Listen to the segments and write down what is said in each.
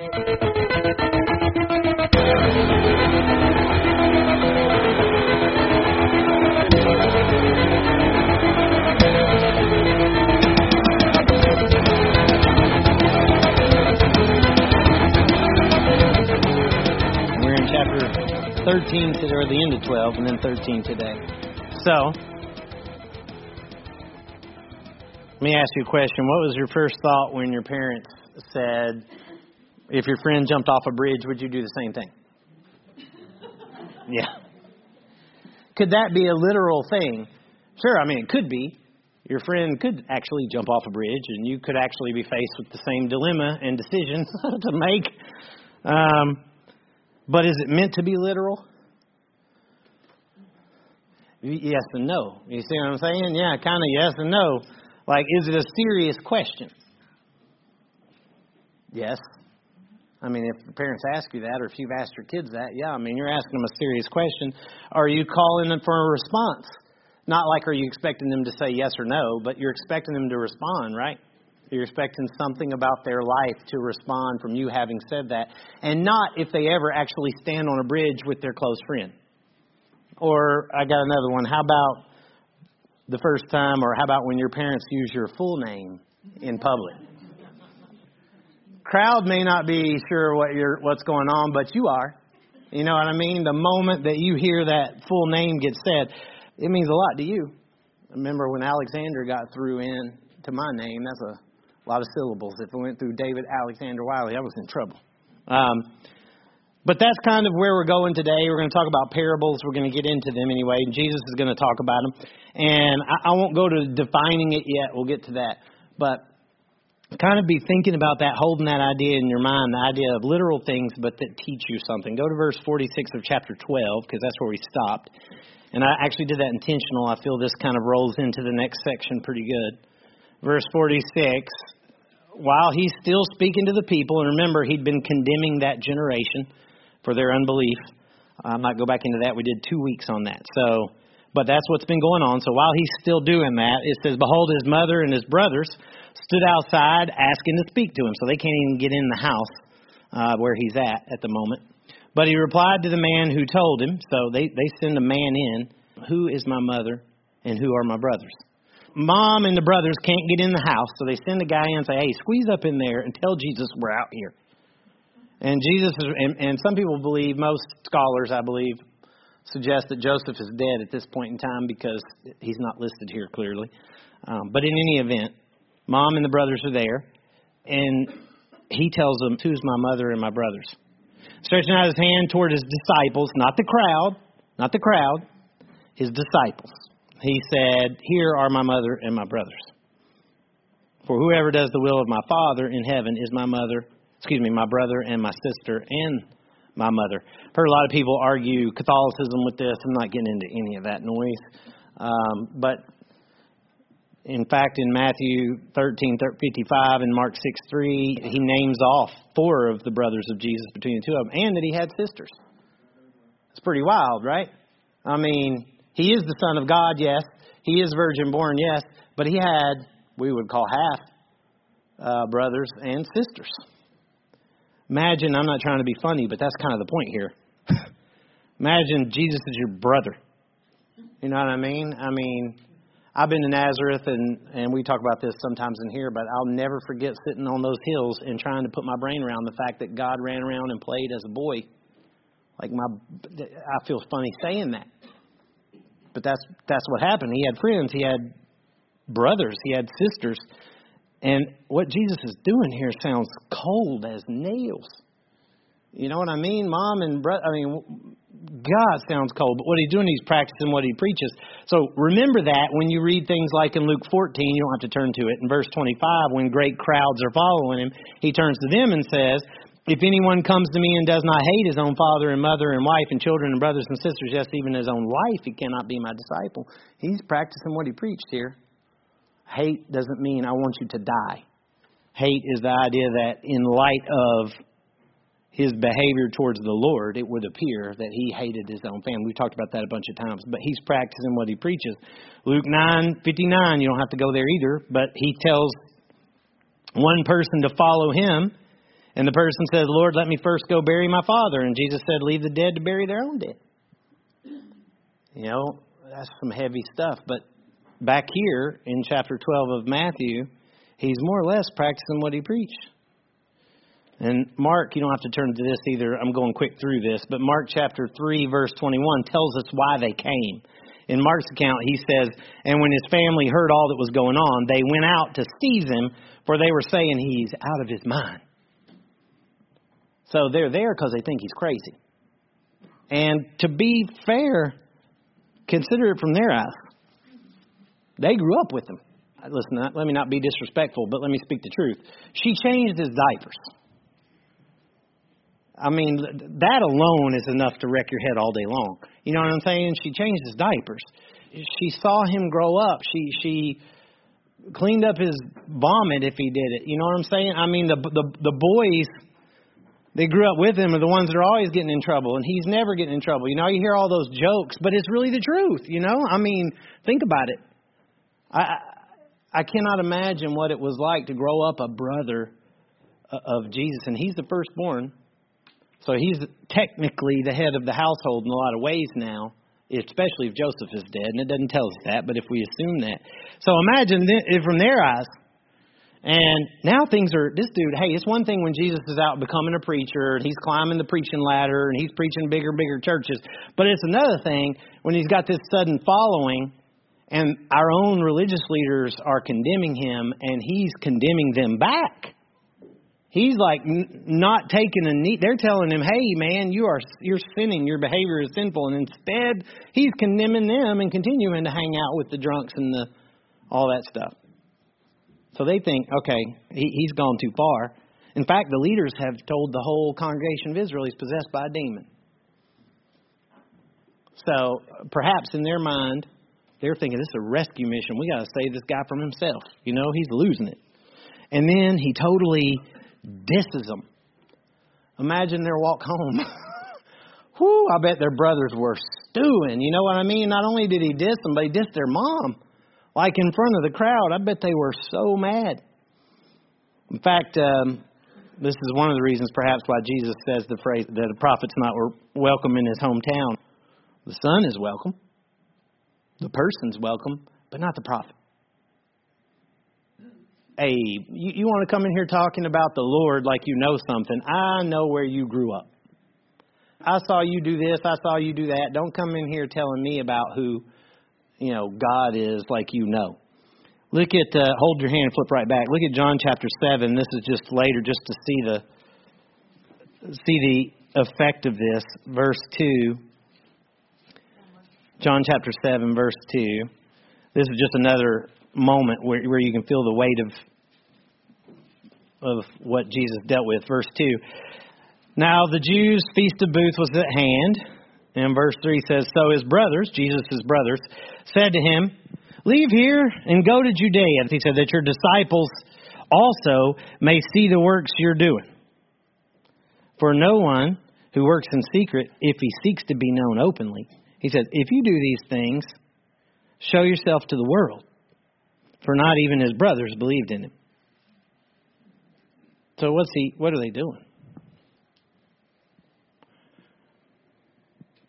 We're in chapter 13 today, or the end of 12, and then 13 today. So, let me ask you a question. What was your first thought when your parents said, if your friend jumped off a bridge, would you do the same thing? Yeah. Could that be a literal thing? Sure, I mean, it could be. Your friend could actually jump off a bridge, and you could actually be faced with the same dilemma and decision to make. Um, but is it meant to be literal? Yes and no. You see what I'm saying? Yeah, kind of yes and no. Like, is it a serious question? Yes. I mean, if parents ask you that, or if you've asked your kids that, yeah, I mean, you're asking them a serious question. Are you calling them for a response? Not like are you expecting them to say yes or no, but you're expecting them to respond, right? You're expecting something about their life to respond from you having said that, and not if they ever actually stand on a bridge with their close friend. Or I got another one. How about the first time, or how about when your parents use your full name in public? Crowd may not be sure what you're, what's going on, but you are. You know what I mean? The moment that you hear that full name get said, it means a lot to you. Remember when Alexander got through in to my name? That's a a lot of syllables. If it went through David Alexander Wiley, I was in trouble. Um, but that's kind of where we're going today. We're going to talk about parables. We're going to get into them anyway, and Jesus is going to talk about them. And I, I won't go to defining it yet. We'll get to that. But kind of be thinking about that, holding that idea in your mind, the idea of literal things, but that teach you something. Go to verse 46 of chapter 12, because that's where we stopped. And I actually did that intentional. I feel this kind of rolls into the next section pretty good. Verse 46 while he's still speaking to the people, and remember, he'd been condemning that generation for their unbelief. I might go back into that. We did two weeks on that. So, but that's what's been going on. So while he's still doing that, it says, Behold, his mother and his brothers stood outside asking to speak to him. So they can't even get in the house uh, where he's at at the moment. But he replied to the man who told him. So they, they send a man in. Who is my mother and who are my brothers? mom and the brothers can't get in the house, so they send a guy in and say, "Hey, squeeze up in there and tell Jesus we're out here." And Jesus is, and, and some people believe, most scholars, I believe, suggest that Joseph is dead at this point in time because he's not listed here clearly. Um, but in any event, mom and the brothers are there, and he tells them, "Who's my mother and my brothers?" Stretching out his hand toward his disciples, not the crowd, not the crowd, his disciples he said, Here are my mother and my brothers. For whoever does the will of my Father in heaven is my mother, excuse me, my brother and my sister and my mother. I've heard a lot of people argue Catholicism with this. I'm not getting into any of that noise. Um, but in fact, in Matthew 13, 55 and Mark 6, 3, he names off four of the brothers of Jesus between the two of them, and that he had sisters. It's pretty wild, right? I mean, he is the Son of God, yes. He is virgin born, yes. But he had, we would call half uh, brothers and sisters. Imagine, I'm not trying to be funny, but that's kind of the point here. Imagine Jesus is your brother. You know what I mean? I mean, I've been to Nazareth, and and we talk about this sometimes in here, but I'll never forget sitting on those hills and trying to put my brain around the fact that God ran around and played as a boy. Like my, I feel funny saying that. But that's that's what happened. He had friends, he had brothers, he had sisters. And what Jesus is doing here sounds cold as nails. You know what I mean? Mom and brother, I mean, God sounds cold, but what he's doing, he's practicing what he preaches. So remember that when you read things like in Luke 14, you don't have to turn to it. In verse 25, when great crowds are following him, he turns to them and says, if anyone comes to me and does not hate his own father and mother and wife and children and brothers and sisters, yes, even his own life, he cannot be my disciple. He's practicing what he preached here. Hate doesn't mean I want you to die. Hate is the idea that in light of his behavior towards the Lord, it would appear that he hated his own family. We've talked about that a bunch of times, but he's practicing what he preaches. Luke 9 59, you don't have to go there either, but he tells one person to follow him And the person says, Lord, let me first go bury my father. And Jesus said, Leave the dead to bury their own dead. You know, that's some heavy stuff. But back here in chapter 12 of Matthew, he's more or less practicing what he preached. And Mark, you don't have to turn to this either. I'm going quick through this. But Mark chapter 3, verse 21 tells us why they came. In Mark's account, he says, And when his family heard all that was going on, they went out to seize him, for they were saying he's out of his mind. So they're there because they think he's crazy. And to be fair, consider it from their eyes. They grew up with him. Listen, let me not be disrespectful, but let me speak the truth. She changed his diapers. I mean, that alone is enough to wreck your head all day long. You know what I'm saying? She changed his diapers. She saw him grow up. She she cleaned up his vomit if he did it. You know what I'm saying? I mean, the the the boys they grew up with him are the ones that are always getting in trouble, and he's never getting in trouble. You know, you hear all those jokes, but it's really the truth. You know, I mean, think about it. I I cannot imagine what it was like to grow up a brother uh, of Jesus, and he's the firstborn. So he's technically the head of the household in a lot of ways now, especially if Joseph is dead. And it doesn't tell us that, but if we assume that. So imagine from their eyes. And now things are, this dude, hey, it's one thing when Jesus is out becoming a preacher and he's climbing the preaching ladder and he's preaching bigger, bigger churches. But it's another thing when he's got this sudden following and our own religious leaders are condemning him and he's condemning them back. He's like n- not taking a knee. They're telling him, "Hey, man, you are you're sinning. Your behavior is sinful." And instead, he's condemning them and continuing to hang out with the drunks and the all that stuff. So they think, okay, he, he's gone too far. In fact, the leaders have told the whole congregation of Israel he's possessed by a demon. So perhaps in their mind, they're thinking this is a rescue mission. We got to save this guy from himself. You know, he's losing it. And then he totally disses them. Imagine their walk home. Whew, I bet their brothers were stewing. You know what I mean? Not only did he diss them, but he dissed their mom. Like in front of the crowd. I bet they were so mad. In fact, um, this is one of the reasons perhaps why Jesus says the phrase that a prophet's not welcome in his hometown. The son is welcome, the person's welcome, but not the prophet hey, you, you want to come in here talking about the Lord like you know something. I know where you grew up. I saw you do this. I saw you do that. Don't come in here telling me about who, you know, God is like you know. Look at, uh, hold your hand, flip right back. Look at John chapter 7. This is just later just to see the, see the effect of this. Verse 2. John chapter 7, verse 2. This is just another moment where, where you can feel the weight of of what Jesus dealt with. Verse 2. Now the Jews' feast of booths was at hand. And verse 3 says, So his brothers, Jesus' brothers, said to him, Leave here and go to Judea. He said, That your disciples also may see the works you're doing. For no one who works in secret, if he seeks to be known openly, he says, If you do these things, show yourself to the world. For not even his brothers believed in him. So what's he? What are they doing?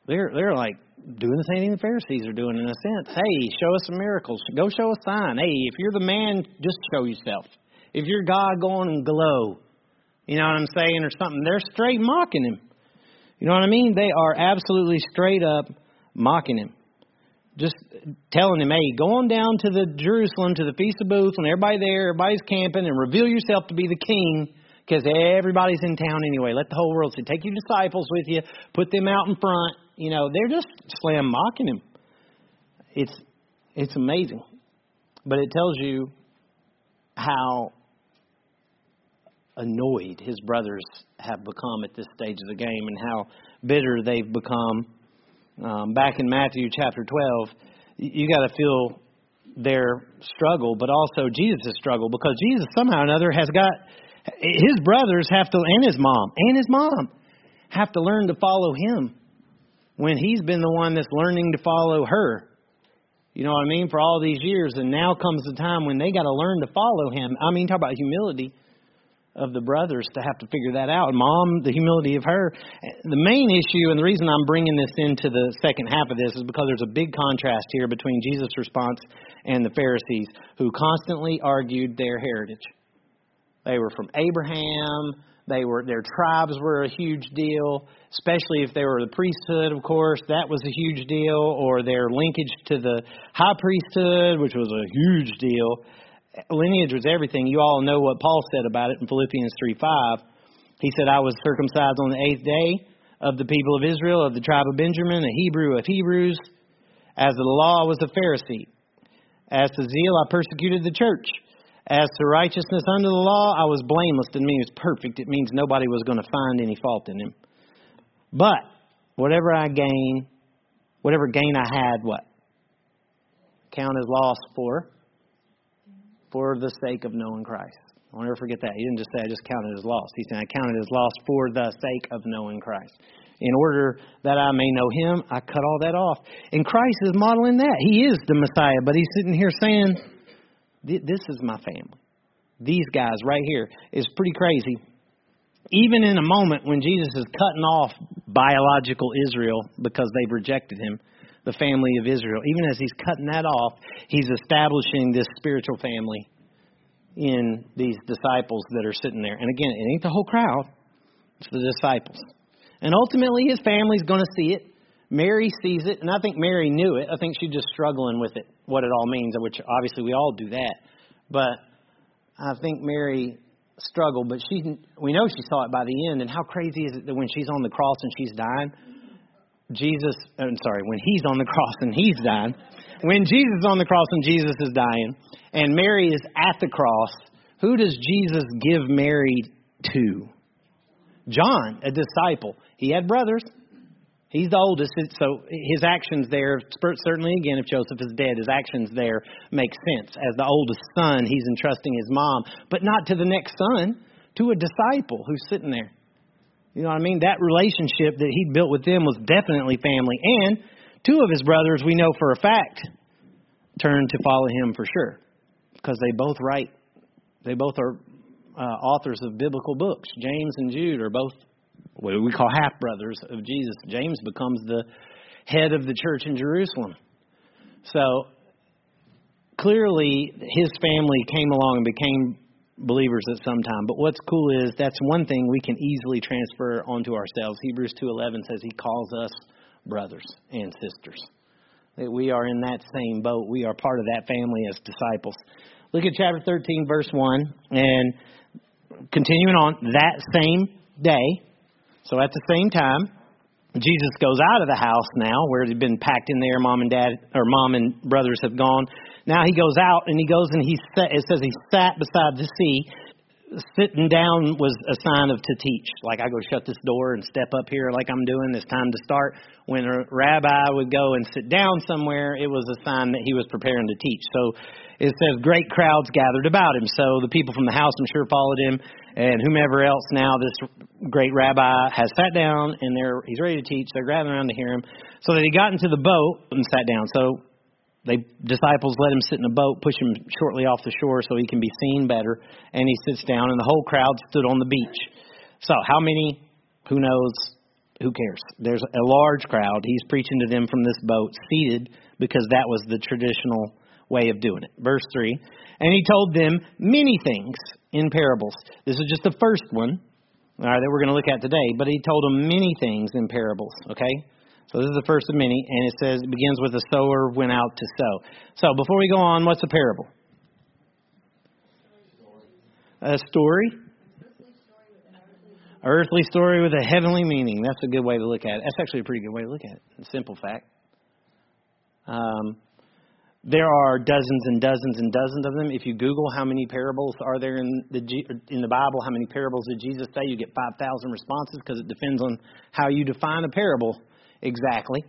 They're they're like doing the same thing the Pharisees are doing in a sense. Hey, show us some miracles. Go show a sign. Hey, if you're the man, just show yourself. If you're God, go on and glow. You know what I'm saying, or something. They're straight mocking him. You know what I mean? They are absolutely straight up mocking him. Just telling him, hey, go on down to the Jerusalem, to the Feast of Booths, and everybody there, everybody's camping, and reveal yourself to be the king because everybody's in town anyway. Let the whole world see. Take your disciples with you, put them out in front. You know, they're just slam mocking him. It's it's amazing, but it tells you how annoyed his brothers have become at this stage of the game and how bitter they've become. Um, back in Matthew chapter 12, you got to feel their struggle, but also Jesus' struggle because Jesus somehow or another has got his brothers have to, and his mom, and his mom, have to learn to follow him when he's been the one that's learning to follow her. You know what I mean? For all these years, and now comes the time when they got to learn to follow him. I mean, talk about humility. of the brothers to have to figure that out. Mom, the humility of her. The main issue, and the reason I'm bringing this into the second half of this, is because there's a big contrast here between Jesus' response and the Pharisees, who constantly argued their heritage. They were from Abraham. They were their tribes were a huge deal, especially if they were the priesthood. Of course, that was a huge deal, or their linkage to the high priesthood, which was a huge deal lineage was everything. You all know what Paul said about it in Philippians 3 5. He said, I was circumcised on the eighth day of the people of Israel, of the tribe of Benjamin, a Hebrew of Hebrews. As to the law, I was a Pharisee. As to zeal, I persecuted the church. As to righteousness under the law, I was blameless. It means perfect. It means nobody was going to find any fault in him. But whatever I gain, whatever gain I had, what? Count as loss for for the sake of knowing Christ. I'll never forget that. He didn't just say, I just counted as lost. He said, I counted as lost for the sake of knowing Christ. In order that I may know him, I cut all that off. And Christ is modeling that. He is the Messiah, but he's sitting here saying, This is my family. These guys right here is pretty crazy. Even in a moment when Jesus is cutting off biological Israel because they've rejected him, the family of Israel. Even as he's cutting that off, he's establishing this spiritual family in these disciples that are sitting there. And again, it ain't the whole crowd, it's the disciples. And ultimately, his family's going to see it. Mary sees it, and I think Mary knew it. I think she's just struggling with it, what it all means, which obviously we all do that. But I think Mary struggled, but she we know she saw it by the end. And how crazy is it that when she's on the cross and she's dying, Jesus, I'm sorry, when he's on the cross and he's dying, when Jesus is on the cross and Jesus is dying, and Mary is at the cross, who does Jesus give Mary to? John, a disciple. He had brothers. He's the oldest, so his actions there, certainly again, if Joseph is dead, his actions there make sense. As the oldest son, he's entrusting his mom, but not to the next son, to a disciple who's sitting there. You know what I mean? That relationship that he'd built with them was definitely family. And two of his brothers, we know for a fact, turned to follow him for sure. Because they both write, they both are uh, authors of biblical books. James and Jude are both what we call half brothers of Jesus. James becomes the head of the church in Jerusalem. So clearly, his family came along and became believers at some time. But what's cool is that's one thing we can easily transfer onto ourselves. Hebrews 2:11 says he calls us brothers and sisters. That we are in that same boat. We are part of that family as disciples. Look at chapter 13 verse 1 and continuing on that same day. So at the same time, Jesus goes out of the house now where he'd been packed in there mom and dad or mom and brothers have gone now he goes out and he goes and he sat, it says he sat beside the sea. Sitting down was a sign of to teach. Like I go shut this door and step up here like I'm doing. It's time to start. When a rabbi would go and sit down somewhere, it was a sign that he was preparing to teach. So it says great crowds gathered about him. So the people from the house, I'm sure, followed him, and whomever else now this great rabbi has sat down and they're he's ready to teach. They're gathering around to hear him. So that he got into the boat and sat down. So the disciples let him sit in a boat, push him shortly off the shore so he can be seen better, and he sits down, and the whole crowd stood on the beach. So, how many? Who knows? Who cares? There's a large crowd. He's preaching to them from this boat, seated, because that was the traditional way of doing it. Verse 3 And he told them many things in parables. This is just the first one, all right, that we're going to look at today, but he told them many things in parables, okay? So this is the first of many, and it says it begins with the sower went out to sow. So before we go on, what's a parable? A story. Earthly story with a heavenly meaning. That's a good way to look at it. That's actually a pretty good way to look at it. simple fact. Um, there are dozens and dozens and dozens of them. If you Google how many parables are there in the in the Bible, how many parables did Jesus say, you get five thousand responses because it depends on how you define a parable exactly,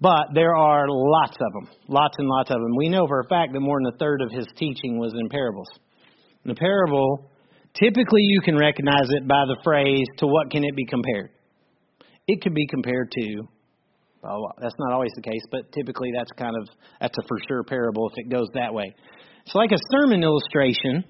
but there are lots of them, lots and lots of them. We know for a fact that more than a third of his teaching was in parables. The parable, typically you can recognize it by the phrase, to what can it be compared? It could be compared to, Oh, well, that's not always the case, but typically that's kind of, that's a for sure parable if it goes that way. It's like a sermon illustration,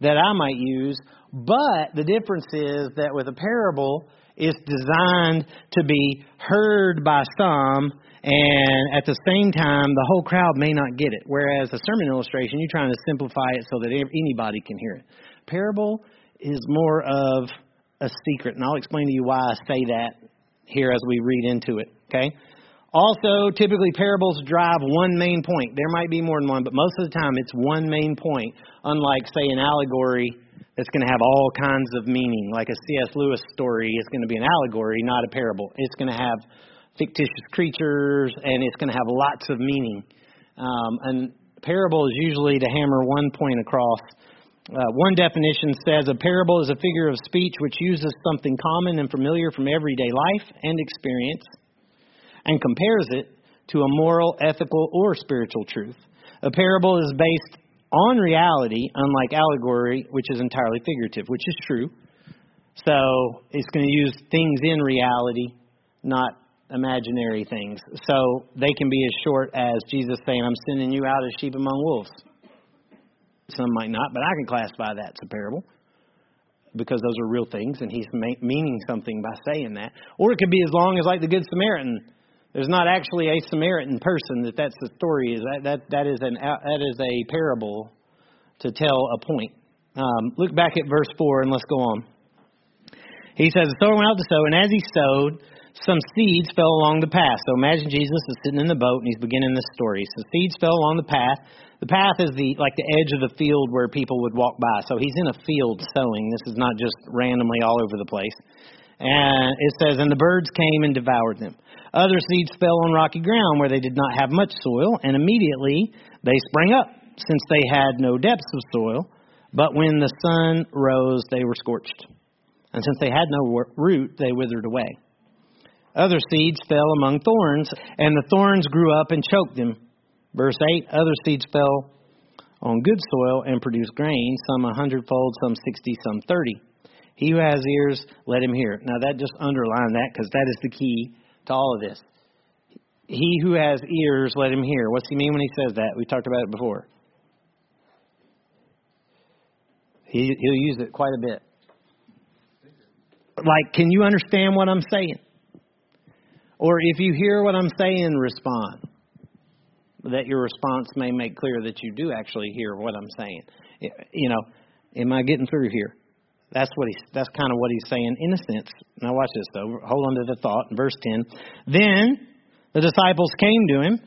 that I might use. But the difference is that with a parable, it's designed to be heard by some, and at the same time, the whole crowd may not get it. Whereas a sermon illustration, you're trying to simplify it so that anybody can hear it. Parable is more of a secret, and I'll explain to you why I say that here as we read into it. Okay? Also, typically parables drive one main point. There might be more than one, but most of the time it's one main point. Unlike, say, an allegory that's going to have all kinds of meaning, like a C.S. Lewis story is going to be an allegory, not a parable. It's going to have fictitious creatures, and it's going to have lots of meaning. Um, and parable is usually to hammer one point across. Uh, one definition says a parable is a figure of speech which uses something common and familiar from everyday life and experience and compares it to a moral, ethical, or spiritual truth. A parable is based on reality, unlike allegory, which is entirely figurative, which is true. So it's going to use things in reality, not imaginary things. So they can be as short as Jesus saying, I'm sending you out as sheep among wolves. Some might not, but I can classify that as a parable because those are real things and he's meaning something by saying that. Or it could be as long as like the Good Samaritan there's not actually a Samaritan person that that's the story is. That that that is an that is a parable to tell a point. Um, look back at verse four and let's go on. He says, "The sower went out to sow, and as he sowed, some seeds fell along the path." So imagine Jesus is sitting in the boat and he's beginning this story. So seeds fell along the path. The path is the like the edge of the field where people would walk by. So he's in a field sowing. This is not just randomly all over the place. And it says, And the birds came and devoured them. Other seeds fell on rocky ground where they did not have much soil, and immediately they sprang up, since they had no depths of soil. But when the sun rose, they were scorched. And since they had no root, they withered away. Other seeds fell among thorns, and the thorns grew up and choked them. Verse 8 Other seeds fell on good soil and produced grain, some a hundredfold, some sixty, some thirty. He who has ears, let him hear. Now, that just underline that because that is the key to all of this. He who has ears, let him hear. What's he mean when he says that? We talked about it before. He, he'll use it quite a bit. Like, can you understand what I'm saying? Or if you hear what I'm saying, respond. That your response may make clear that you do actually hear what I'm saying. You know, am I getting through here? That's what he's. That's kind of what he's saying in a sense. Now watch this though. Hold on to the thought. In verse ten. Then the disciples came to him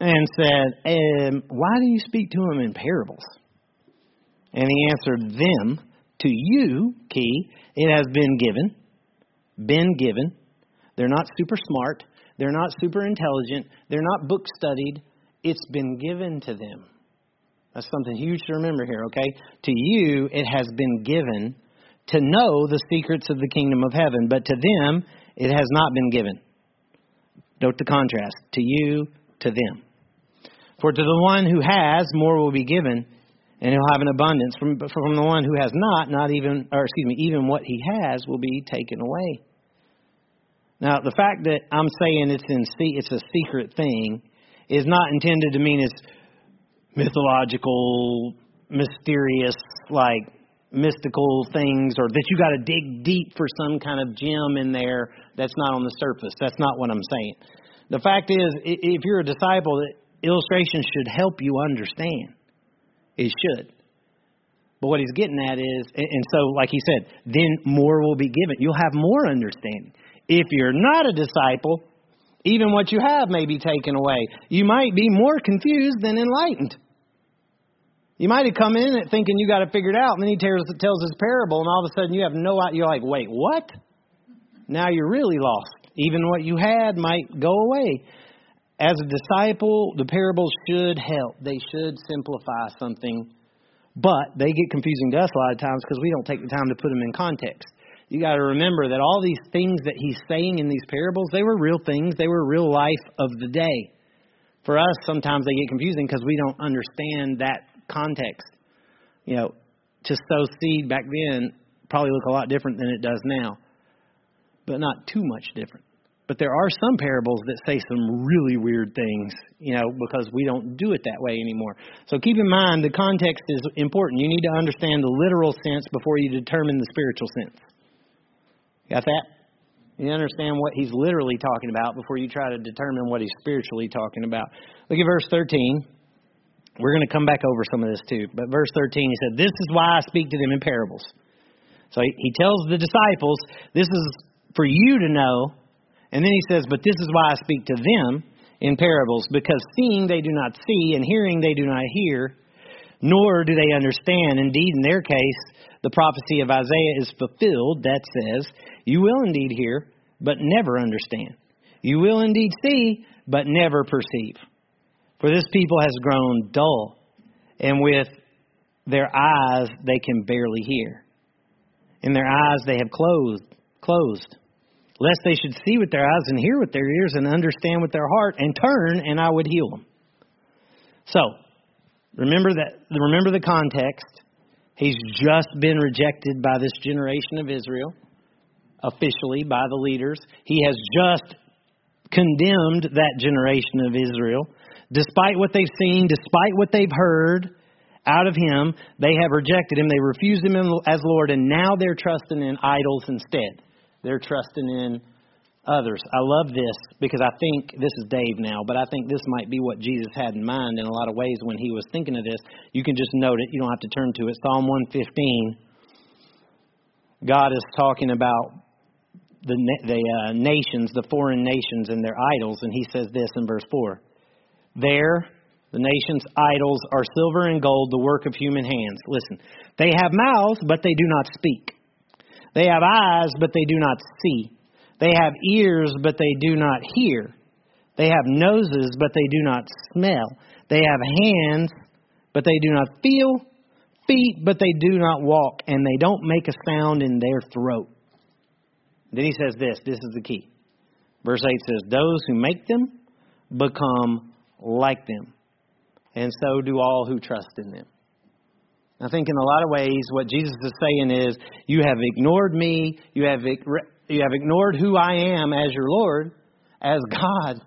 and said, um, "Why do you speak to him in parables?" And he answered them, "To you, key, it has been given, been given. They're not super smart. They're not super intelligent. They're not book studied. It's been given to them." That's something huge to remember here, okay? To you, it has been given to know the secrets of the kingdom of heaven, but to them, it has not been given. Note the contrast. To you, to them. For to the one who has, more will be given, and he'll have an abundance. From, from the one who has not, not even, or excuse me, even what he has will be taken away. Now, the fact that I'm saying it's in it's a secret thing is not intended to mean it's mythological, mysterious, like mystical things, or that you got to dig deep for some kind of gem in there that's not on the surface. That's not what I'm saying. The fact is, if you're a disciple, illustration should help you understand. It should. But what he's getting at is, and so, like he said, then more will be given. You'll have more understanding. If you're not a disciple, even what you have may be taken away. You might be more confused than enlightened. You might have come in thinking you got it figured out, and then he tells, tells this parable, and all of a sudden you have no idea. You're like, wait, what? Now you're really lost. Even what you had might go away. As a disciple, the parables should help. They should simplify something, but they get confusing to us a lot of times because we don't take the time to put them in context. You got to remember that all these things that he's saying in these parables, they were real things. They were real life of the day. For us, sometimes they get confusing because we don't understand that context. You know, to sow seed back then probably look a lot different than it does now, but not too much different. But there are some parables that say some really weird things, you know, because we don't do it that way anymore. So keep in mind the context is important. You need to understand the literal sense before you determine the spiritual sense. Got that? You understand what he's literally talking about before you try to determine what he's spiritually talking about. Look at verse 13. We're going to come back over some of this too. But verse 13, he said, This is why I speak to them in parables. So he, he tells the disciples, This is for you to know. And then he says, But this is why I speak to them in parables, because seeing they do not see, and hearing they do not hear, nor do they understand. Indeed, in their case, the prophecy of Isaiah is fulfilled that says, You will indeed hear, but never understand. You will indeed see, but never perceive. For this people has grown dull, and with their eyes they can barely hear. In their eyes they have closed, closed, lest they should see with their eyes and hear with their ears and understand with their heart and turn, and I would heal them. So, remember that. Remember the context. He's just been rejected by this generation of Israel, officially by the leaders. He has just condemned that generation of Israel Despite what they've seen, despite what they've heard out of him, they have rejected him. They refused him as Lord, and now they're trusting in idols instead. They're trusting in others. I love this because I think this is Dave now, but I think this might be what Jesus had in mind in a lot of ways when he was thinking of this. You can just note it, you don't have to turn to it. Psalm 115. God is talking about the, the uh, nations, the foreign nations, and their idols, and he says this in verse 4 there, the nation's idols are silver and gold, the work of human hands. Listen, they have mouths, but they do not speak. They have eyes, but they do not see. They have ears, but they do not hear. They have noses, but they do not smell. They have hands, but they do not feel. Feet, but they do not walk. And they don't make a sound in their throat. Then he says this this is the key. Verse 8 says, Those who make them become like them, and so do all who trust in them. I think in a lot of ways, what Jesus is saying is, you have ignored me, you have you have ignored who I am as your Lord, as God,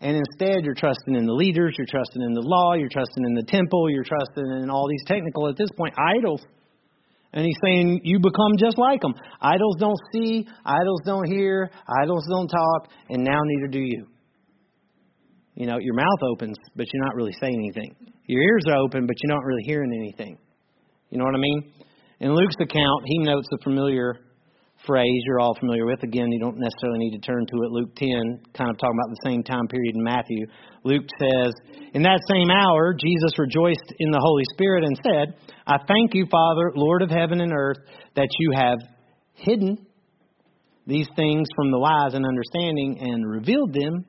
and instead you're trusting in the leaders, you're trusting in the law, you're trusting in the temple, you're trusting in all these technical at this point idols. And he's saying you become just like them. Idols don't see, idols don't hear, idols don't talk, and now neither do you. You know, your mouth opens, but you're not really saying anything. Your ears are open, but you're not really hearing anything. You know what I mean? In Luke's account, he notes a familiar phrase you're all familiar with. Again, you don't necessarily need to turn to it. Luke 10, kind of talking about the same time period in Matthew. Luke says, In that same hour, Jesus rejoiced in the Holy Spirit and said, I thank you, Father, Lord of heaven and earth, that you have hidden these things from the wise and understanding and revealed them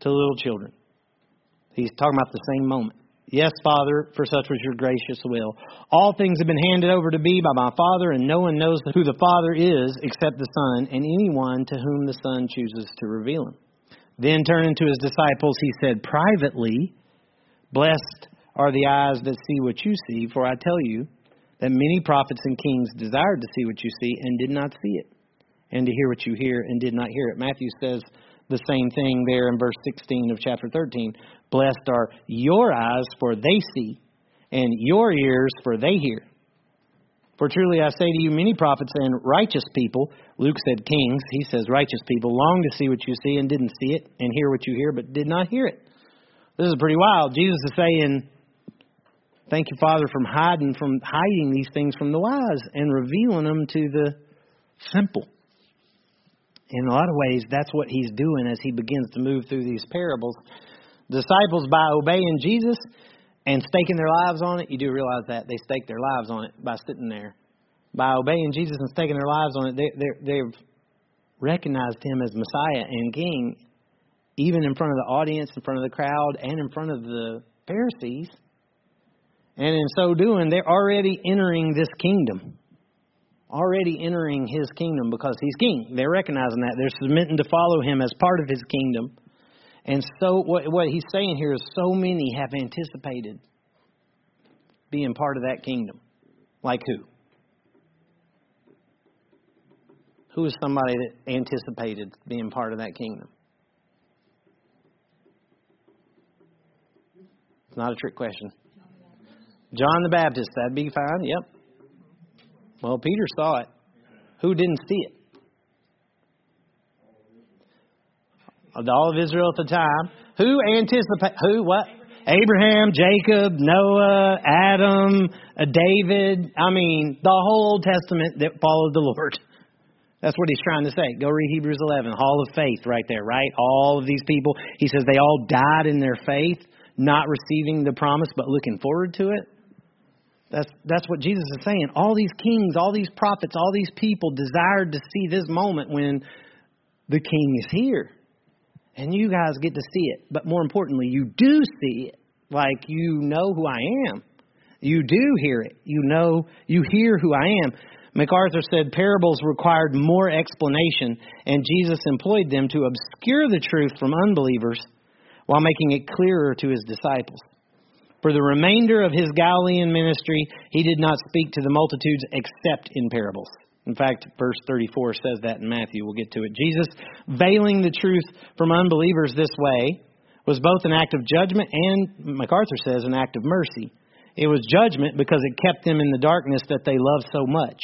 to little children. He's talking about the same moment. Yes, Father, for such was your gracious will. All things have been handed over to me by my Father, and no one knows who the Father is except the Son, and anyone to whom the Son chooses to reveal him. Then turning to his disciples, he said privately, Blessed are the eyes that see what you see, for I tell you that many prophets and kings desired to see what you see and did not see it, and to hear what you hear and did not hear it. Matthew says, the same thing there in verse 16 of chapter 13. Blessed are your eyes, for they see, and your ears, for they hear. For truly I say to you, many prophets and righteous people, Luke said kings, he says righteous people, long to see what you see and didn't see it, and hear what you hear, but did not hear it. This is pretty wild. Jesus is saying, Thank you, Father, from hiding from hiding these things from the wise and revealing them to the simple in a lot of ways, that's what he's doing as he begins to move through these parables. Disciples, by obeying Jesus and staking their lives on it, you do realize that they stake their lives on it by sitting there. By obeying Jesus and staking their lives on it, they, they've recognized him as Messiah and King, even in front of the audience, in front of the crowd, and in front of the Pharisees. And in so doing, they're already entering this kingdom already entering his kingdom because he's king. They're recognizing that. They're submitting to follow him as part of his kingdom. And so, what, what he's saying here is so many have anticipated being part of that kingdom. Like who? Who is somebody that anticipated being part of that kingdom? It's not a trick question. John the Baptist, that'd be fine, yep. Well, Peter saw it. Who didn't see it? All of Israel at the time. Who anticipate who what? Abraham, Jacob, Noah, Adam, uh, David. I mean, the whole Old Testament that followed the Lord. That's what he's trying to say. Go read Hebrews 11, Hall of Faith right there, right? All of these people. He says they all died in their faith, not receiving the promise, but looking forward to it. That's, that's what Jesus is saying. All these kings, all these prophets, all these people desired to see this moment when the king is here. And you guys get to see it. But more importantly, you do see it. Like you know who I am. You do hear it. You know, you hear who I am. MacArthur said parables required more explanation, and Jesus employed them to obscure the truth from unbelievers while making it clearer to his disciples. For the remainder of his Galilean ministry, he did not speak to the multitudes except in parables. In fact, verse 34 says that in Matthew. We'll get to it. Jesus veiling the truth from unbelievers this way was both an act of judgment and, MacArthur says, an act of mercy. It was judgment because it kept them in the darkness that they loved so much.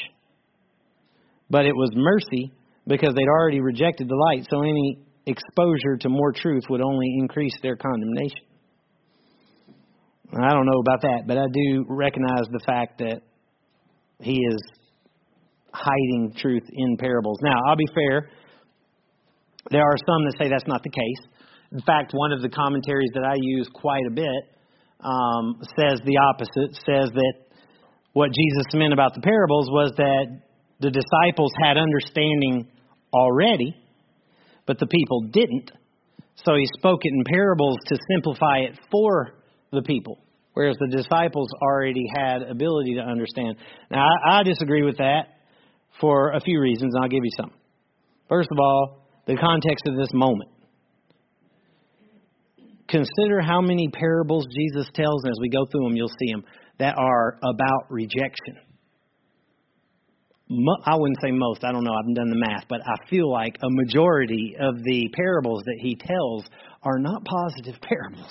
But it was mercy because they'd already rejected the light, so any exposure to more truth would only increase their condemnation. I don't know about that, but I do recognize the fact that he is hiding truth in parables. Now, I'll be fair. There are some that say that's not the case. In fact, one of the commentaries that I use quite a bit um, says the opposite, says that what Jesus meant about the parables was that the disciples had understanding already, but the people didn't. So he spoke it in parables to simplify it for the people, whereas the disciples already had ability to understand. Now, I, I disagree with that for a few reasons, and I'll give you some. First of all, the context of this moment. Consider how many parables Jesus tells, and as we go through them, you'll see them, that are about rejection. I wouldn't say most, I don't know, I haven't done the math, but I feel like a majority of the parables that he tells are not positive parables.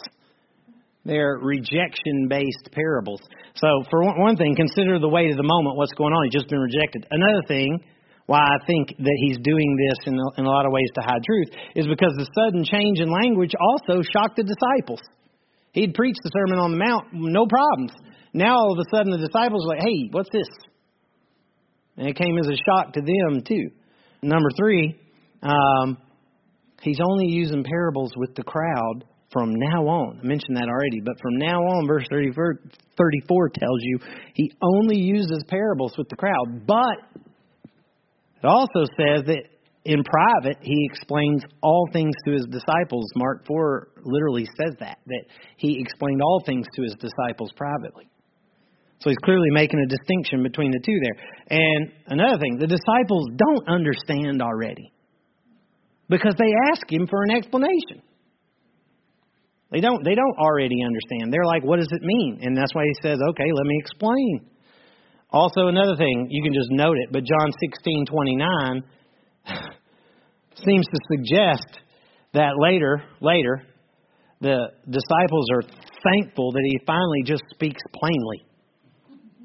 They're rejection based parables. So, for one thing, consider the weight of the moment, what's going on. He's just been rejected. Another thing, why I think that he's doing this in a, in a lot of ways to hide truth, is because the sudden change in language also shocked the disciples. He'd preached the Sermon on the Mount, no problems. Now all of a sudden the disciples are like, hey, what's this? And it came as a shock to them, too. Number three, um, he's only using parables with the crowd from now on. I mentioned that already, but from now on, verse 34 tells you he only uses parables with the crowd. But it also says that in private, he explains all things to his disciples. Mark 4 literally says that, that he explained all things to his disciples privately. So he's clearly making a distinction between the two there. And another thing, the disciples don't understand already because they ask him for an explanation. They don't they don't already understand. They're like, what does it mean? And that's why he says, okay, let me explain. Also, another thing, you can just note it, but John sixteen twenty nine seems to suggest that later, later, the disciples are thankful that he finally just speaks plainly.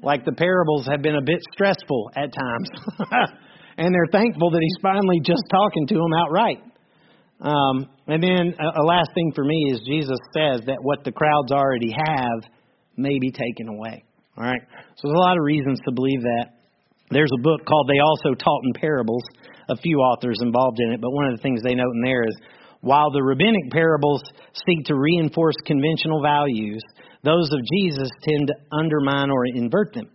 Like the parables have been a bit stressful at times. and they're thankful that he's finally just talking to them outright. Um, and then a, a last thing for me is Jesus says that what the crowds already have may be taken away. All right? So there's a lot of reasons to believe that. There's a book called They Also Taught in Parables, a few authors involved in it, but one of the things they note in there is while the rabbinic parables seek to reinforce conventional values, those of Jesus tend to undermine or invert them.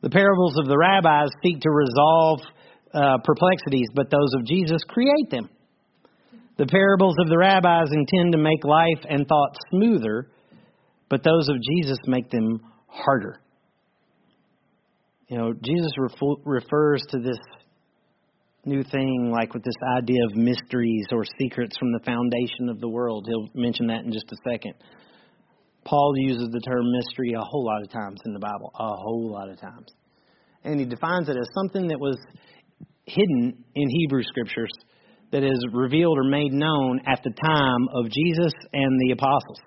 The parables of the rabbis seek to resolve uh, perplexities, but those of Jesus create them. The parables of the rabbis intend to make life and thought smoother, but those of Jesus make them harder. You know, Jesus refers to this new thing like with this idea of mysteries or secrets from the foundation of the world. He'll mention that in just a second. Paul uses the term mystery a whole lot of times in the Bible, a whole lot of times. And he defines it as something that was hidden in Hebrew scriptures that is revealed or made known at the time of Jesus and the apostles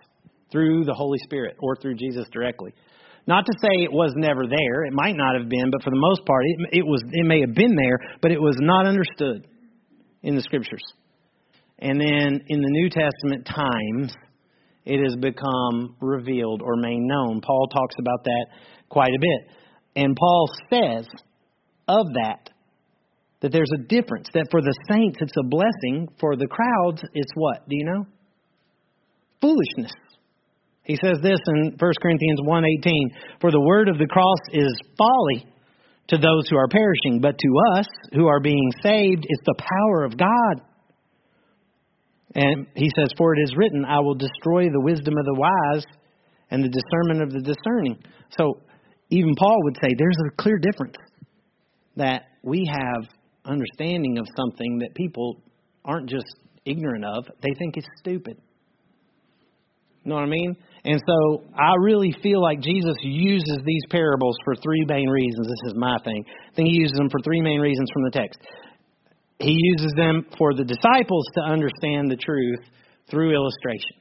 through the Holy Spirit or through Jesus directly. Not to say it was never there; it might not have been, but for the most part, it, it was. It may have been there, but it was not understood in the scriptures. And then in the New Testament times, it has become revealed or made known. Paul talks about that quite a bit. And Paul says of that that there's a difference. That for the saints it's a blessing, for the crowds it's what? Do you know? Foolishness. He says this in 1 Corinthians 1:18, "For the word of the cross is folly to those who are perishing, but to us who are being saved it's the power of God." And he says, For it is written, I will destroy the wisdom of the wise and the discernment of the discerning. So even Paul would say there's a clear difference that we have understanding of something that people aren't just ignorant of, they think it's stupid. You know what I mean? And so I really feel like Jesus uses these parables for three main reasons. This is my thing. I think he uses them for three main reasons from the text. He uses them for the disciples to understand the truth through illustration.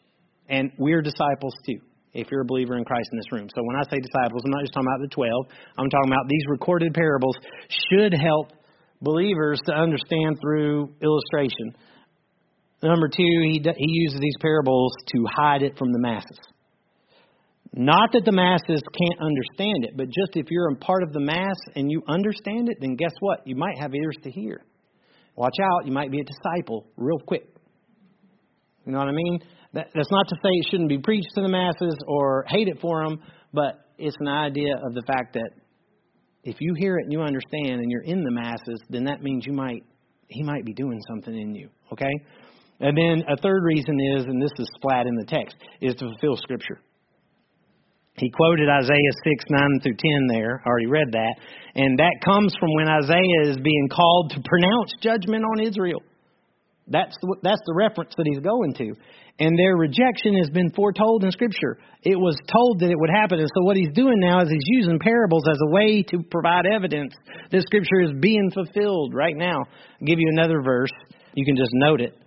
And we're disciples too, if you're a believer in Christ in this room. So when I say disciples, I'm not just talking about the 12. I'm talking about these recorded parables should help believers to understand through illustration. Number two, he, he uses these parables to hide it from the masses. Not that the masses can't understand it, but just if you're a part of the mass and you understand it, then guess what? You might have ears to hear. Watch out, you might be a disciple real quick. You know what I mean? That, that's not to say it shouldn't be preached to the masses or hate it for them, but it's an idea of the fact that if you hear it and you understand and you're in the masses, then that means you might he might be doing something in you. Okay? And then a third reason is, and this is flat in the text, is to fulfill Scripture. He quoted Isaiah 6, 9 through 10 there. I already read that. And that comes from when Isaiah is being called to pronounce judgment on Israel. That's the, that's the reference that he's going to. And their rejection has been foretold in Scripture. It was told that it would happen. And so what he's doing now is he's using parables as a way to provide evidence that Scripture is being fulfilled right now. I'll give you another verse. You can just note it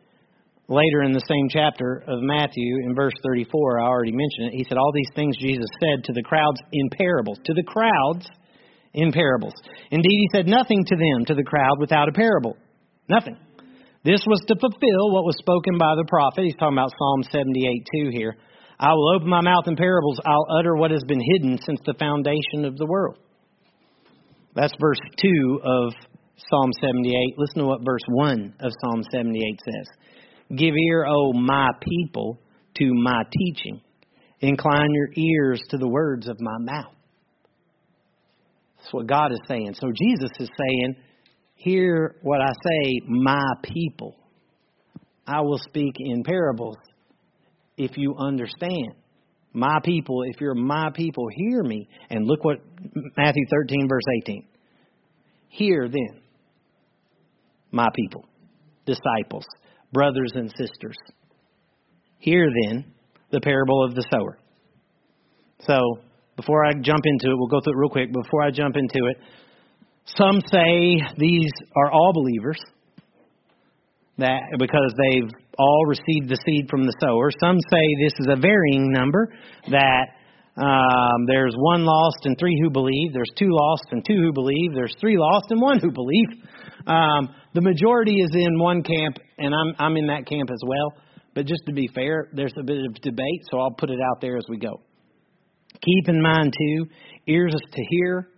later in the same chapter of Matthew, in verse 34, I already mentioned it. He said, All these things Jesus said to the crowds in parables. To the crowds in parables. Indeed, he said nothing to them, to the crowd, without a parable. Nothing. This was to fulfill what was spoken by the prophet. He's talking about Psalm 78 2 here. I will open my mouth in parables. I'll utter what has been hidden since the foundation of the world. That's verse 2 of Psalm 78. Listen to what verse 1 of Psalm 78 says. Give ear, O my people, to my teaching. Incline your ears to the words of my mouth. That's what God is saying. So Jesus is saying, Hear what I say, my people. I will speak in parables if you understand. My people, if you're my people, hear me. And look what Matthew 13, verse 18. Hear then, my people, disciples brothers and sisters. Hear then the parable of the sower. So, before I jump into it, we'll go through it real quick. Before I jump into it, some say these are all believers that because they've all received the seed from the sower. Some say this is a varying number that um, there's one lost and three who believe. There's two lost and two who believe. There's three lost and one who believe. Um, the majority is in one camp, and I'm I'm in that camp as well. But just to be fair, there's a bit of debate, so I'll put it out there as we go. Keep in mind too, ears to hear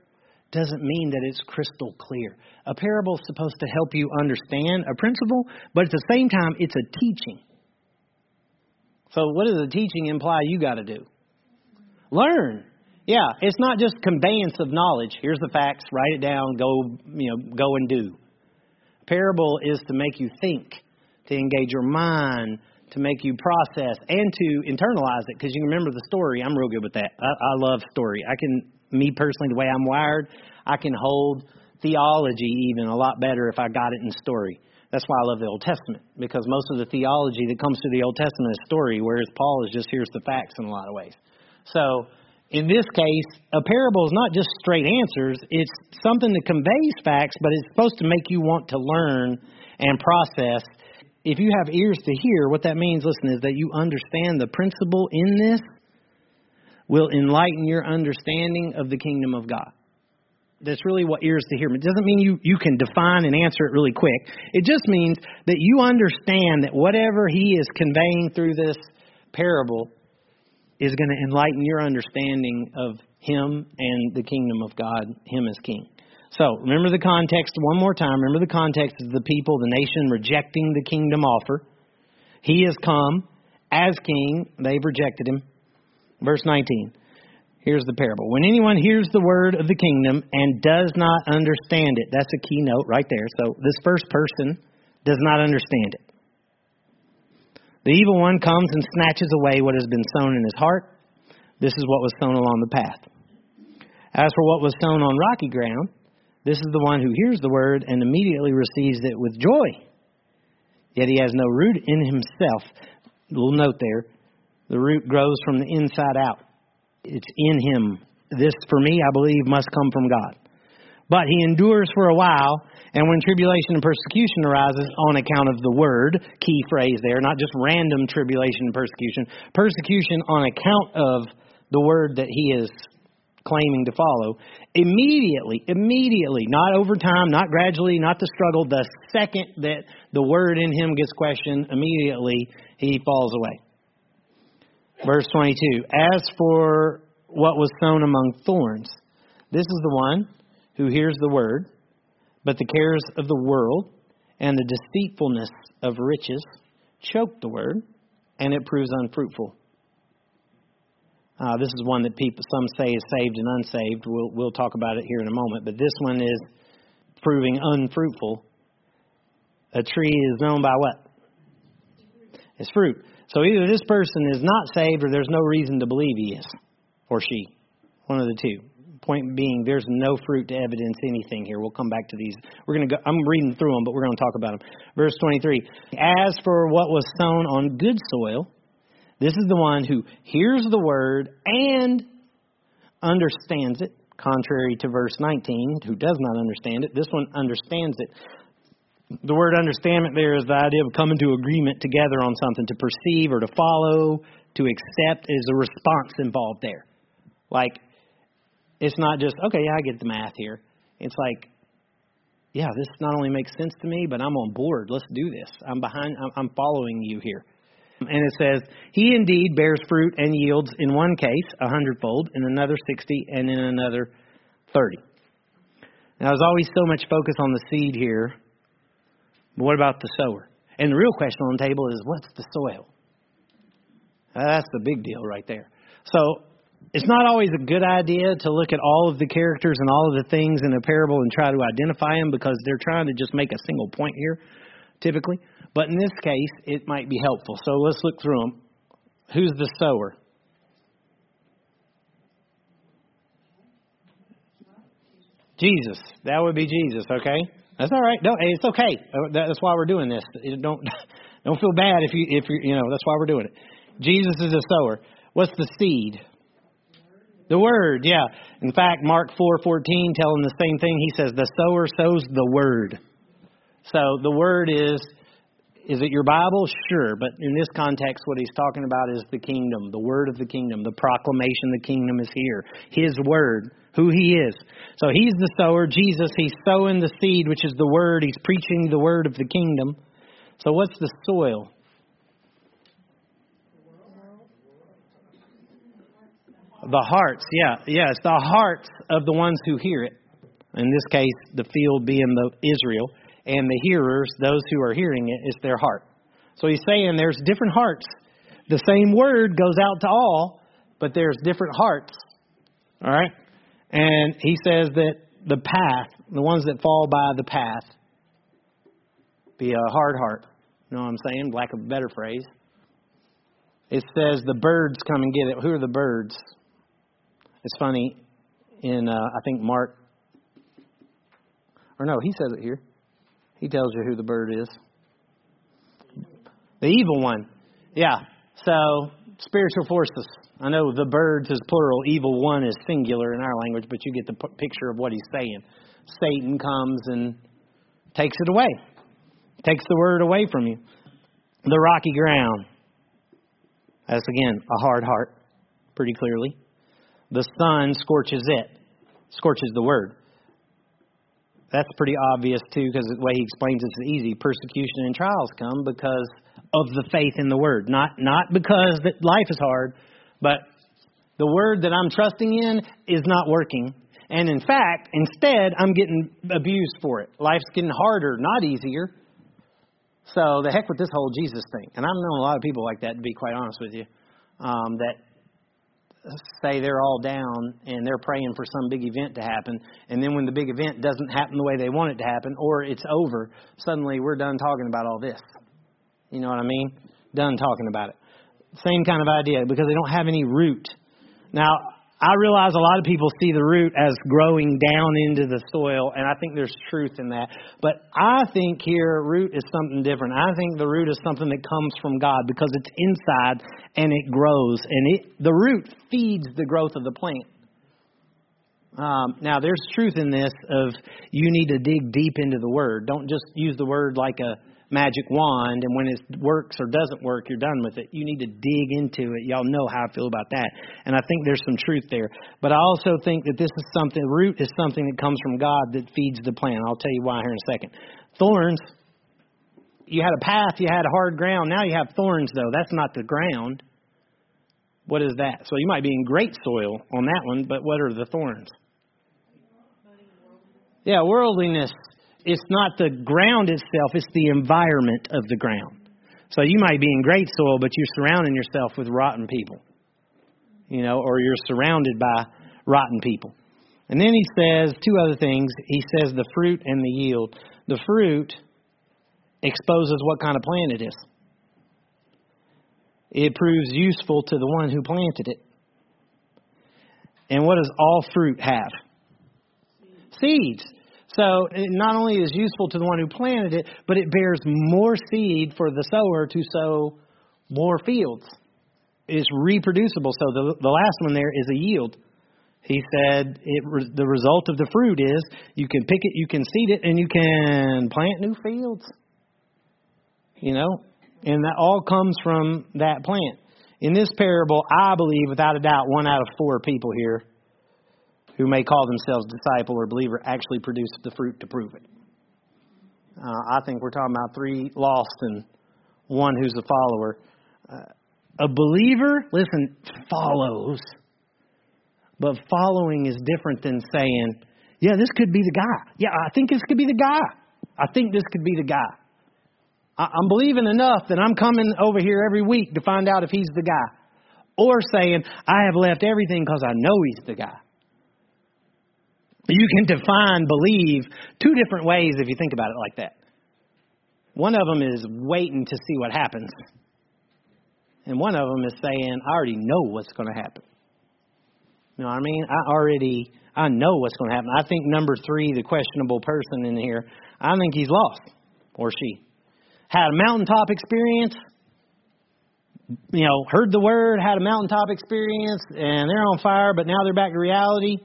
doesn't mean that it's crystal clear. A parable is supposed to help you understand a principle, but at the same time, it's a teaching. So, what does a teaching imply you got to do? Learn. Yeah, it's not just conveyance of knowledge. Here's the facts, write it down, go, you know, go and do. Parable is to make you think, to engage your mind, to make you process, and to internalize it. Because you remember the story. I'm real good with that. I, I love story. I can, me personally, the way I'm wired, I can hold theology even a lot better if I got it in story. That's why I love the Old Testament because most of the theology that comes through the Old Testament is story, whereas Paul is just here's the facts in a lot of ways. So In this case, a parable is not just straight answers, it's something that conveys facts, but it's supposed to make you want to learn and process. If you have ears to hear, what that means, listen, is that you understand the principle in this will enlighten your understanding of the kingdom of God. That's really what ears to hear. It doesn't mean you, you can define and answer it really quick. It just means that you understand that whatever he is conveying through this parable is going to enlighten your understanding of him and the kingdom of God, him as king. So remember the context one more time. Remember the context of the people, the nation rejecting the kingdom offer. He has come as king. They've rejected him. Verse 19. Here's the parable. When anyone hears the word of the kingdom and does not understand it, that's a key note right there. So this first person does not understand it. The evil one comes and snatches away what has been sown in his heart. This is what was sown along the path. As for what was sown on rocky ground, this is the one who hears the word and immediately receives it with joy. Yet he has no root in himself. Little note there. The root grows from the inside out. It's in him. This, for me, I believe, must come from God. But he endures for a while, and when tribulation and persecution arises on account of the word, key phrase there, not just random tribulation and persecution, persecution on account of the word that he is claiming to follow, immediately, immediately, not over time, not gradually, not the struggle, the second that the word in him gets questioned, immediately he falls away. Verse 22 As for what was sown among thorns, this is the one who hears the word, but the cares of the world and the deceitfulness of riches choke the word, and it proves unfruitful. Uh, this is one that people some say is saved and unsaved. We'll we'll talk about it here in a moment. But this one is proving unfruitful. A tree is known by what? Its fruit. So either this person is not saved or there's no reason to believe he is or she. One of the two. Point being, there's no fruit to evidence anything here. We'll come back to these. We're going to go, I'm reading through them, but we're going to talk about them. Verse 23. As for what was sown on good soil, this is the one who hears the word and understands it, contrary to verse 19, who does not understand it. This one understands it. The word understandment there is the idea of coming to agreement together on something, to perceive or to follow, to accept is a response involved there. Like, it's not just, okay, yeah, I get the math here. It's like, yeah, this not only makes sense to me, but I'm on board. Let's do this. I'm behind, I'm following you here. And it says, He indeed bears fruit and yields in one case a hundredfold, in another sixty, and in another thirty. Now, there's always so much focus on the seed here but what about the sower? And the real question on the table is what's the soil? Uh, that's the big deal right there. So it's not always a good idea to look at all of the characters and all of the things in a parable and try to identify them because they're trying to just make a single point here, typically. But in this case, it might be helpful. So let's look through them. Who's the sower? Jesus. That would be Jesus, okay? That's all right. No, it's okay. Uh, that's why we're doing this. Don't don't feel bad if you if you you know that's why we're doing it. Jesus is a sower. What's the seed? The word, yeah. In fact, Mark four fourteen telling the same thing. He says the sower sows the word. So the word is is it your Bible? Sure, but in this context, what he's talking about is the kingdom, the word of the kingdom, the proclamation the kingdom is here. His word, who he is. So he's the sower, Jesus. He's sowing the seed, which is the word. He's preaching the word of the kingdom. So what's the soil? The hearts, yeah, yeah, it's the hearts of the ones who hear it. In this case, the field being the Israel and the hearers, those who are hearing it, is their heart. So he's saying there's different hearts. The same word goes out to all, but there's different hearts. All right? And he says that the path, the ones that fall by the path, be a hard heart. You know what I'm saying? Lack of a better phrase. It says the birds come and get it. Who are the birds? It's funny in uh, I think Mark or no, he says it here. He tells you who the bird is. The evil one. Yeah. So, spiritual forces. I know the birds is plural, evil one is singular in our language, but you get the p- picture of what he's saying. Satan comes and takes it away, takes the word away from you. The rocky ground. That's again a hard heart, pretty clearly. The sun scorches it, scorches the word. That's pretty obvious too, because the way he explains it's easy. Persecution and trials come because of the faith in the word, not not because that life is hard, but the word that I'm trusting in is not working. And in fact, instead, I'm getting abused for it. Life's getting harder, not easier. So the heck with this whole Jesus thing. And I've known a lot of people like that, to be quite honest with you, um, that say they're all down and they're praying for some big event to happen. And then when the big event doesn't happen the way they want it to happen, or it's over, suddenly we're done talking about all this. You know what I mean? Done talking about it. Same kind of idea because they don't have any root. Now, I realize a lot of people see the root as growing down into the soil, and I think there's truth in that. But I think here, root is something different. I think the root is something that comes from God because it's inside and it grows, and it, the root feeds the growth of the plant. Um, now, there's truth in this of you need to dig deep into the word. Don't just use the word like a magic wand, and when it works or doesn't work, you're done with it. You need to dig into it. Y'all know how I feel about that. And I think there's some truth there. But I also think that this is something, root is something that comes from God that feeds the plant. I'll tell you why here in a second. Thorns, you had a path, you had hard ground. Now you have thorns, though. That's not the ground. What is that? So you might be in great soil on that one, but what are the thorns? Yeah, worldliness it's not the ground itself, it's the environment of the ground. So you might be in great soil, but you're surrounding yourself with rotten people. You know, or you're surrounded by rotten people. And then he says two other things. He says the fruit and the yield. The fruit exposes what kind of plant it is. It proves useful to the one who planted it. And what does all fruit have? Seeds. So it not only is useful to the one who planted it, but it bears more seed for the sower to sow more fields. It's reproducible. So the, the last one there is a yield. He said it, the result of the fruit is you can pick it, you can seed it, and you can plant new fields. You know, and that all comes from that plant. In this parable, I believe without a doubt, one out of four people here who may call themselves disciple or believer actually produce the fruit to prove it. Uh, I think we're talking about three lost and one who's a follower. Uh, a believer, listen, follows. But following is different than saying, yeah, this could be the guy. Yeah, I think this could be the guy. I think this could be the guy. I'm believing enough that I'm coming over here every week to find out if he's the guy. Or saying, I have left everything because I know he's the guy. You can define believe two different ways if you think about it like that. One of them is waiting to see what happens. And one of them is saying, I already know what's going to happen. You know what I mean? I already, I know what's going to happen. I think number three, the questionable person in here, I think he's lost, or she. Had a mountaintop experience, you know, heard the word, had a mountaintop experience, and they're on fire, but now they're back to reality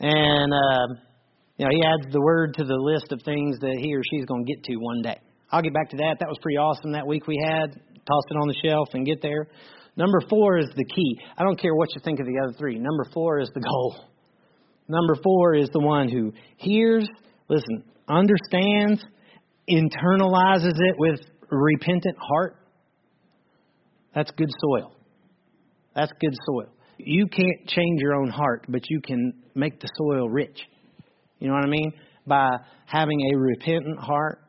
and, uh, you know, he adds the word to the list of things that he or she's going to get to one day. I'll get back to that. That was pretty awesome that week we had. Toss it on the shelf and get there. Number four is the key. I don't care what you think of the other three. Number four is the goal. Number four is the one who hears, listen, understands, internalizes it with repentant heart. That's good soil. That's good soil. You can't change your own heart, but you can make the soil rich. You know what I mean? By having a repentant heart,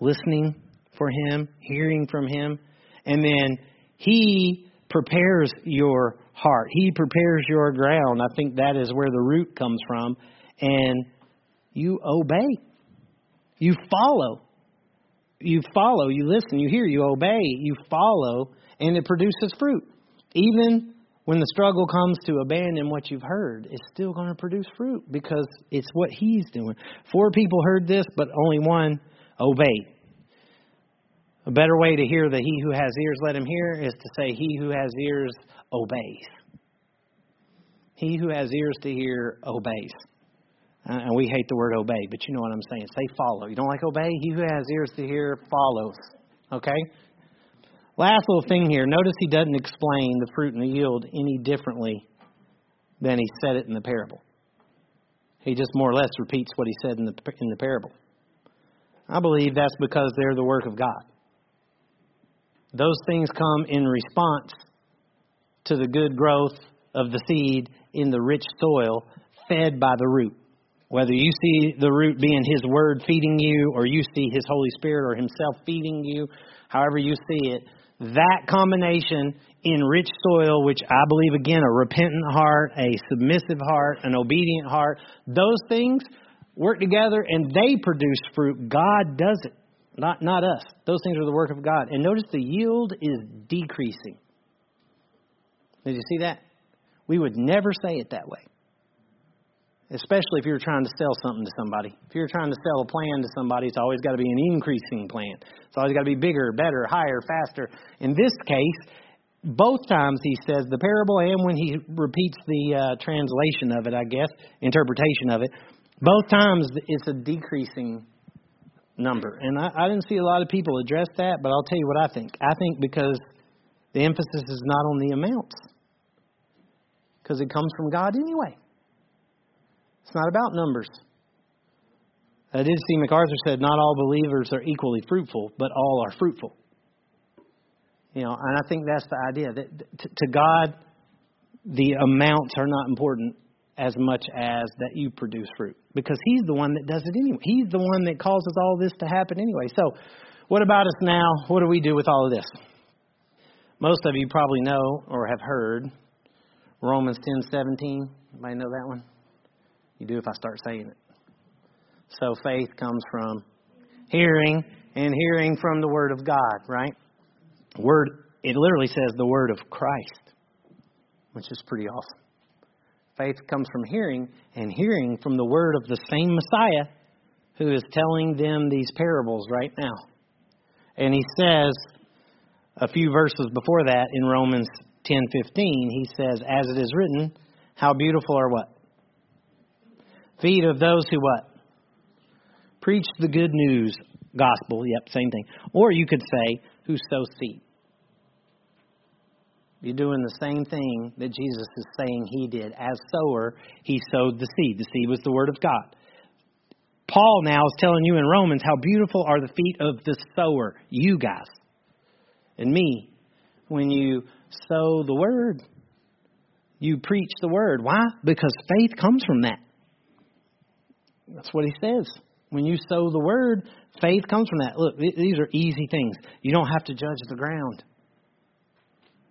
listening for Him, hearing from Him, and then He prepares your heart. He prepares your ground. I think that is where the root comes from. And you obey. You follow. You follow. You listen. You hear. You obey. You follow. And it produces fruit. Even when the struggle comes to abandon what you've heard, it's still going to produce fruit because it's what He's doing. Four people heard this, but only one obeyed. A better way to hear the he who has ears, let him hear, is to say, he who has ears obeys. He who has ears to hear obeys. Uh, and we hate the word obey, but you know what I'm saying. Say follow. You don't like obey? He who has ears to hear follows. Okay? Last little thing here. Notice he doesn't explain the fruit and the yield any differently than he said it in the parable. He just more or less repeats what he said in the, in the parable. I believe that's because they're the work of God. Those things come in response to the good growth of the seed in the rich soil fed by the root. Whether you see the root being His Word feeding you, or you see His Holy Spirit or Himself feeding you, however you see it, that combination in rich soil, which I believe again, a repentant heart, a submissive heart, an obedient heart, those things work together and they produce fruit. God does it, not, not us. Those things are the work of God. And notice the yield is decreasing. Did you see that? We would never say it that way. Especially if you're trying to sell something to somebody. If you're trying to sell a plan to somebody, it's always got to be an increasing plan. It's always got to be bigger, better, higher, faster. In this case, both times he says the parable and when he repeats the uh, translation of it, I guess, interpretation of it, both times it's a decreasing number. And I, I didn't see a lot of people address that, but I'll tell you what I think. I think because the emphasis is not on the amounts, because it comes from God anyway. It's not about numbers. I did see MacArthur said not all believers are equally fruitful, but all are fruitful. You know, and I think that's the idea that to God, the amounts are not important as much as that you produce fruit because He's the one that does it anyway. He's the one that causes all this to happen anyway. So, what about us now? What do we do with all of this? Most of you probably know or have heard Romans 10:17. Anybody know that one? You do if I start saying it. So faith comes from hearing, and hearing from the Word of God, right? Word. It literally says the Word of Christ, which is pretty awesome. Faith comes from hearing, and hearing from the Word of the same Messiah who is telling them these parables right now. And he says a few verses before that in Romans 10:15, he says, "As it is written, how beautiful are what? Feet of those who what? Preach the good news, gospel, yep, same thing. Or you could say, who sow seed. You're doing the same thing that Jesus is saying he did. As sower, he sowed the seed. The seed was the word of God. Paul now is telling you in Romans how beautiful are the feet of the sower, you guys, and me, when you sow the word. You preach the word. Why? Because faith comes from that. That's what he says. When you sow the word, faith comes from that. Look, these are easy things. You don't have to judge the ground.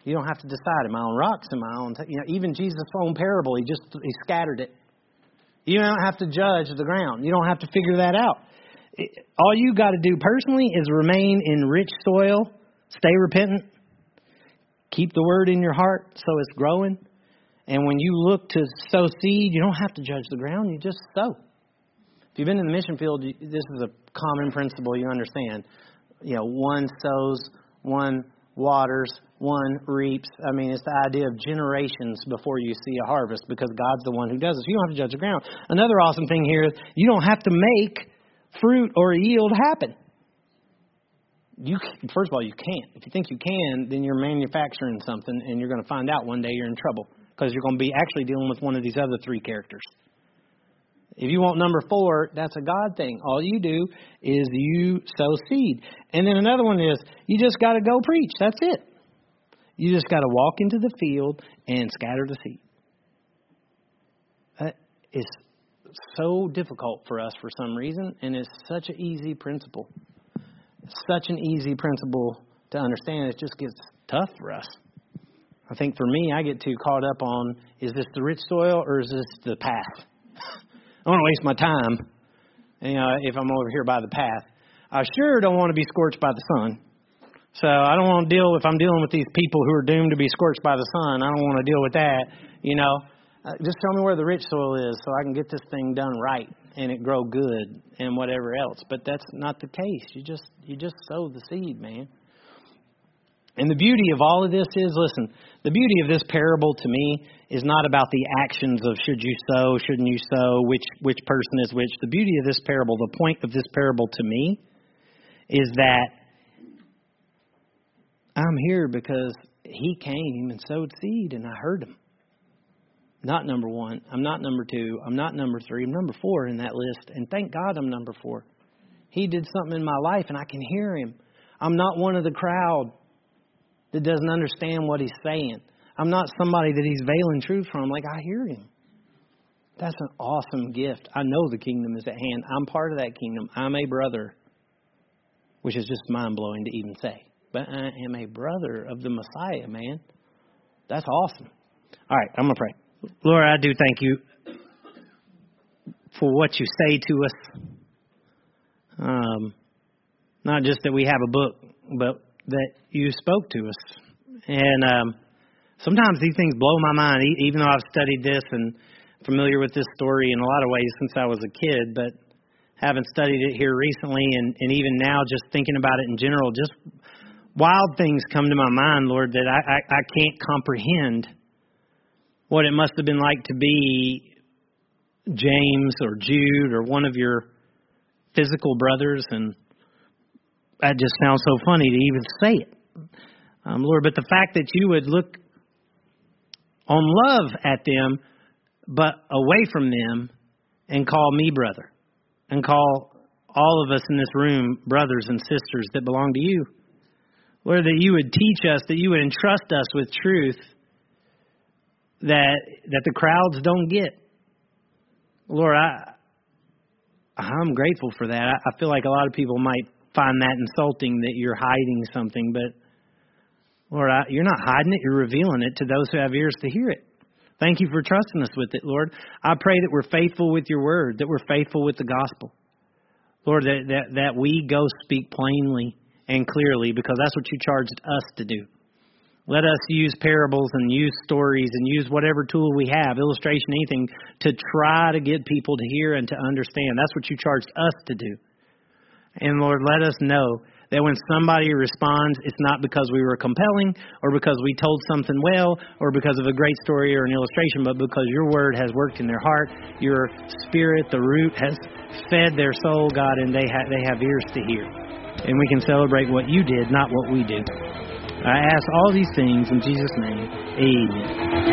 You don't have to decide, am I on rocks? Am I on, you know, even Jesus' own parable, he just, he scattered it. You don't have to judge the ground. You don't have to figure that out. All you got to do personally is remain in rich soil, stay repentant, keep the word in your heart so it's growing. And when you look to sow seed, you don't have to judge the ground, you just sow. If you've been in the mission field, this is a common principle you understand. You know, one sows, one waters, one reaps. I mean, it's the idea of generations before you see a harvest because God's the one who does it. So you don't have to judge the ground. Another awesome thing here is you don't have to make fruit or yield happen. You first of all, you can't. If you think you can, then you're manufacturing something, and you're going to find out one day you're in trouble because you're going to be actually dealing with one of these other three characters. If you want number four, that's a God thing. All you do is you sow seed. And then another one is you just got to go preach. That's it. You just got to walk into the field and scatter the seed. That is so difficult for us for some reason, and it's such an easy principle. Such an easy principle to understand. It just gets tough for us. I think for me, I get too caught up on is this the rich soil or is this the path? I don't want to waste my time, you know, if I'm over here by the path. I sure don't want to be scorched by the sun. So I don't want to deal if I'm dealing with these people who are doomed to be scorched by the sun. I don't want to deal with that, you know. uh, just show me where the rich soil is so I can get this thing done right and it grow good and whatever else. But that's not the case. You just you just sow the seed, man. And the beauty of all of this is, listen, the beauty of this parable to me is not about the actions of should you sow, shouldn't you sow, which which person is which. The beauty of this parable, the point of this parable to me, is that I'm here because he came and sowed seed and I heard him. Not number one. I'm not number two. I'm not number three. I'm number four in that list. And thank God I'm number four. He did something in my life and I can hear him. I'm not one of the crowd that doesn't understand what he's saying. I'm not somebody that he's veiling truth from. Like, I hear him. That's an awesome gift. I know the kingdom is at hand. I'm part of that kingdom. I'm a brother, which is just mind blowing to even say. But I am a brother of the Messiah, man. That's awesome. All right, I'm going to pray. Lord, I do thank you for what you say to us. Um, not just that we have a book, but that you spoke to us. And um, sometimes these things blow my mind, even though I've studied this and familiar with this story in a lot of ways since I was a kid, but haven't studied it here recently and, and even now just thinking about it in general, just wild things come to my mind, Lord, that I, I, I can't comprehend what it must have been like to be James or Jude or one of your physical brothers, and that just sounds so funny to even say it, um, Lord. But the fact that you would look on love at them, but away from them, and call me brother, and call all of us in this room brothers and sisters that belong to you. Lord, that you would teach us, that you would entrust us with truth that that the crowds don't get. Lord, I I'm grateful for that. I feel like a lot of people might find that insulting that you're hiding something, but Lord, I, you're not hiding it. You're revealing it to those who have ears to hear it. Thank you for trusting us with it, Lord. I pray that we're faithful with your word, that we're faithful with the gospel. Lord, that, that, that we go speak plainly and clearly because that's what you charged us to do. Let us use parables and use stories and use whatever tool we have, illustration, anything, to try to get people to hear and to understand. That's what you charged us to do. And Lord, let us know that when somebody responds, it's not because we were compelling or because we told something well or because of a great story or an illustration, but because your word has worked in their heart, your spirit, the root, has fed their soul, God, and they, ha- they have ears to hear. And we can celebrate what you did, not what we did. I ask all these things in Jesus' name. Amen.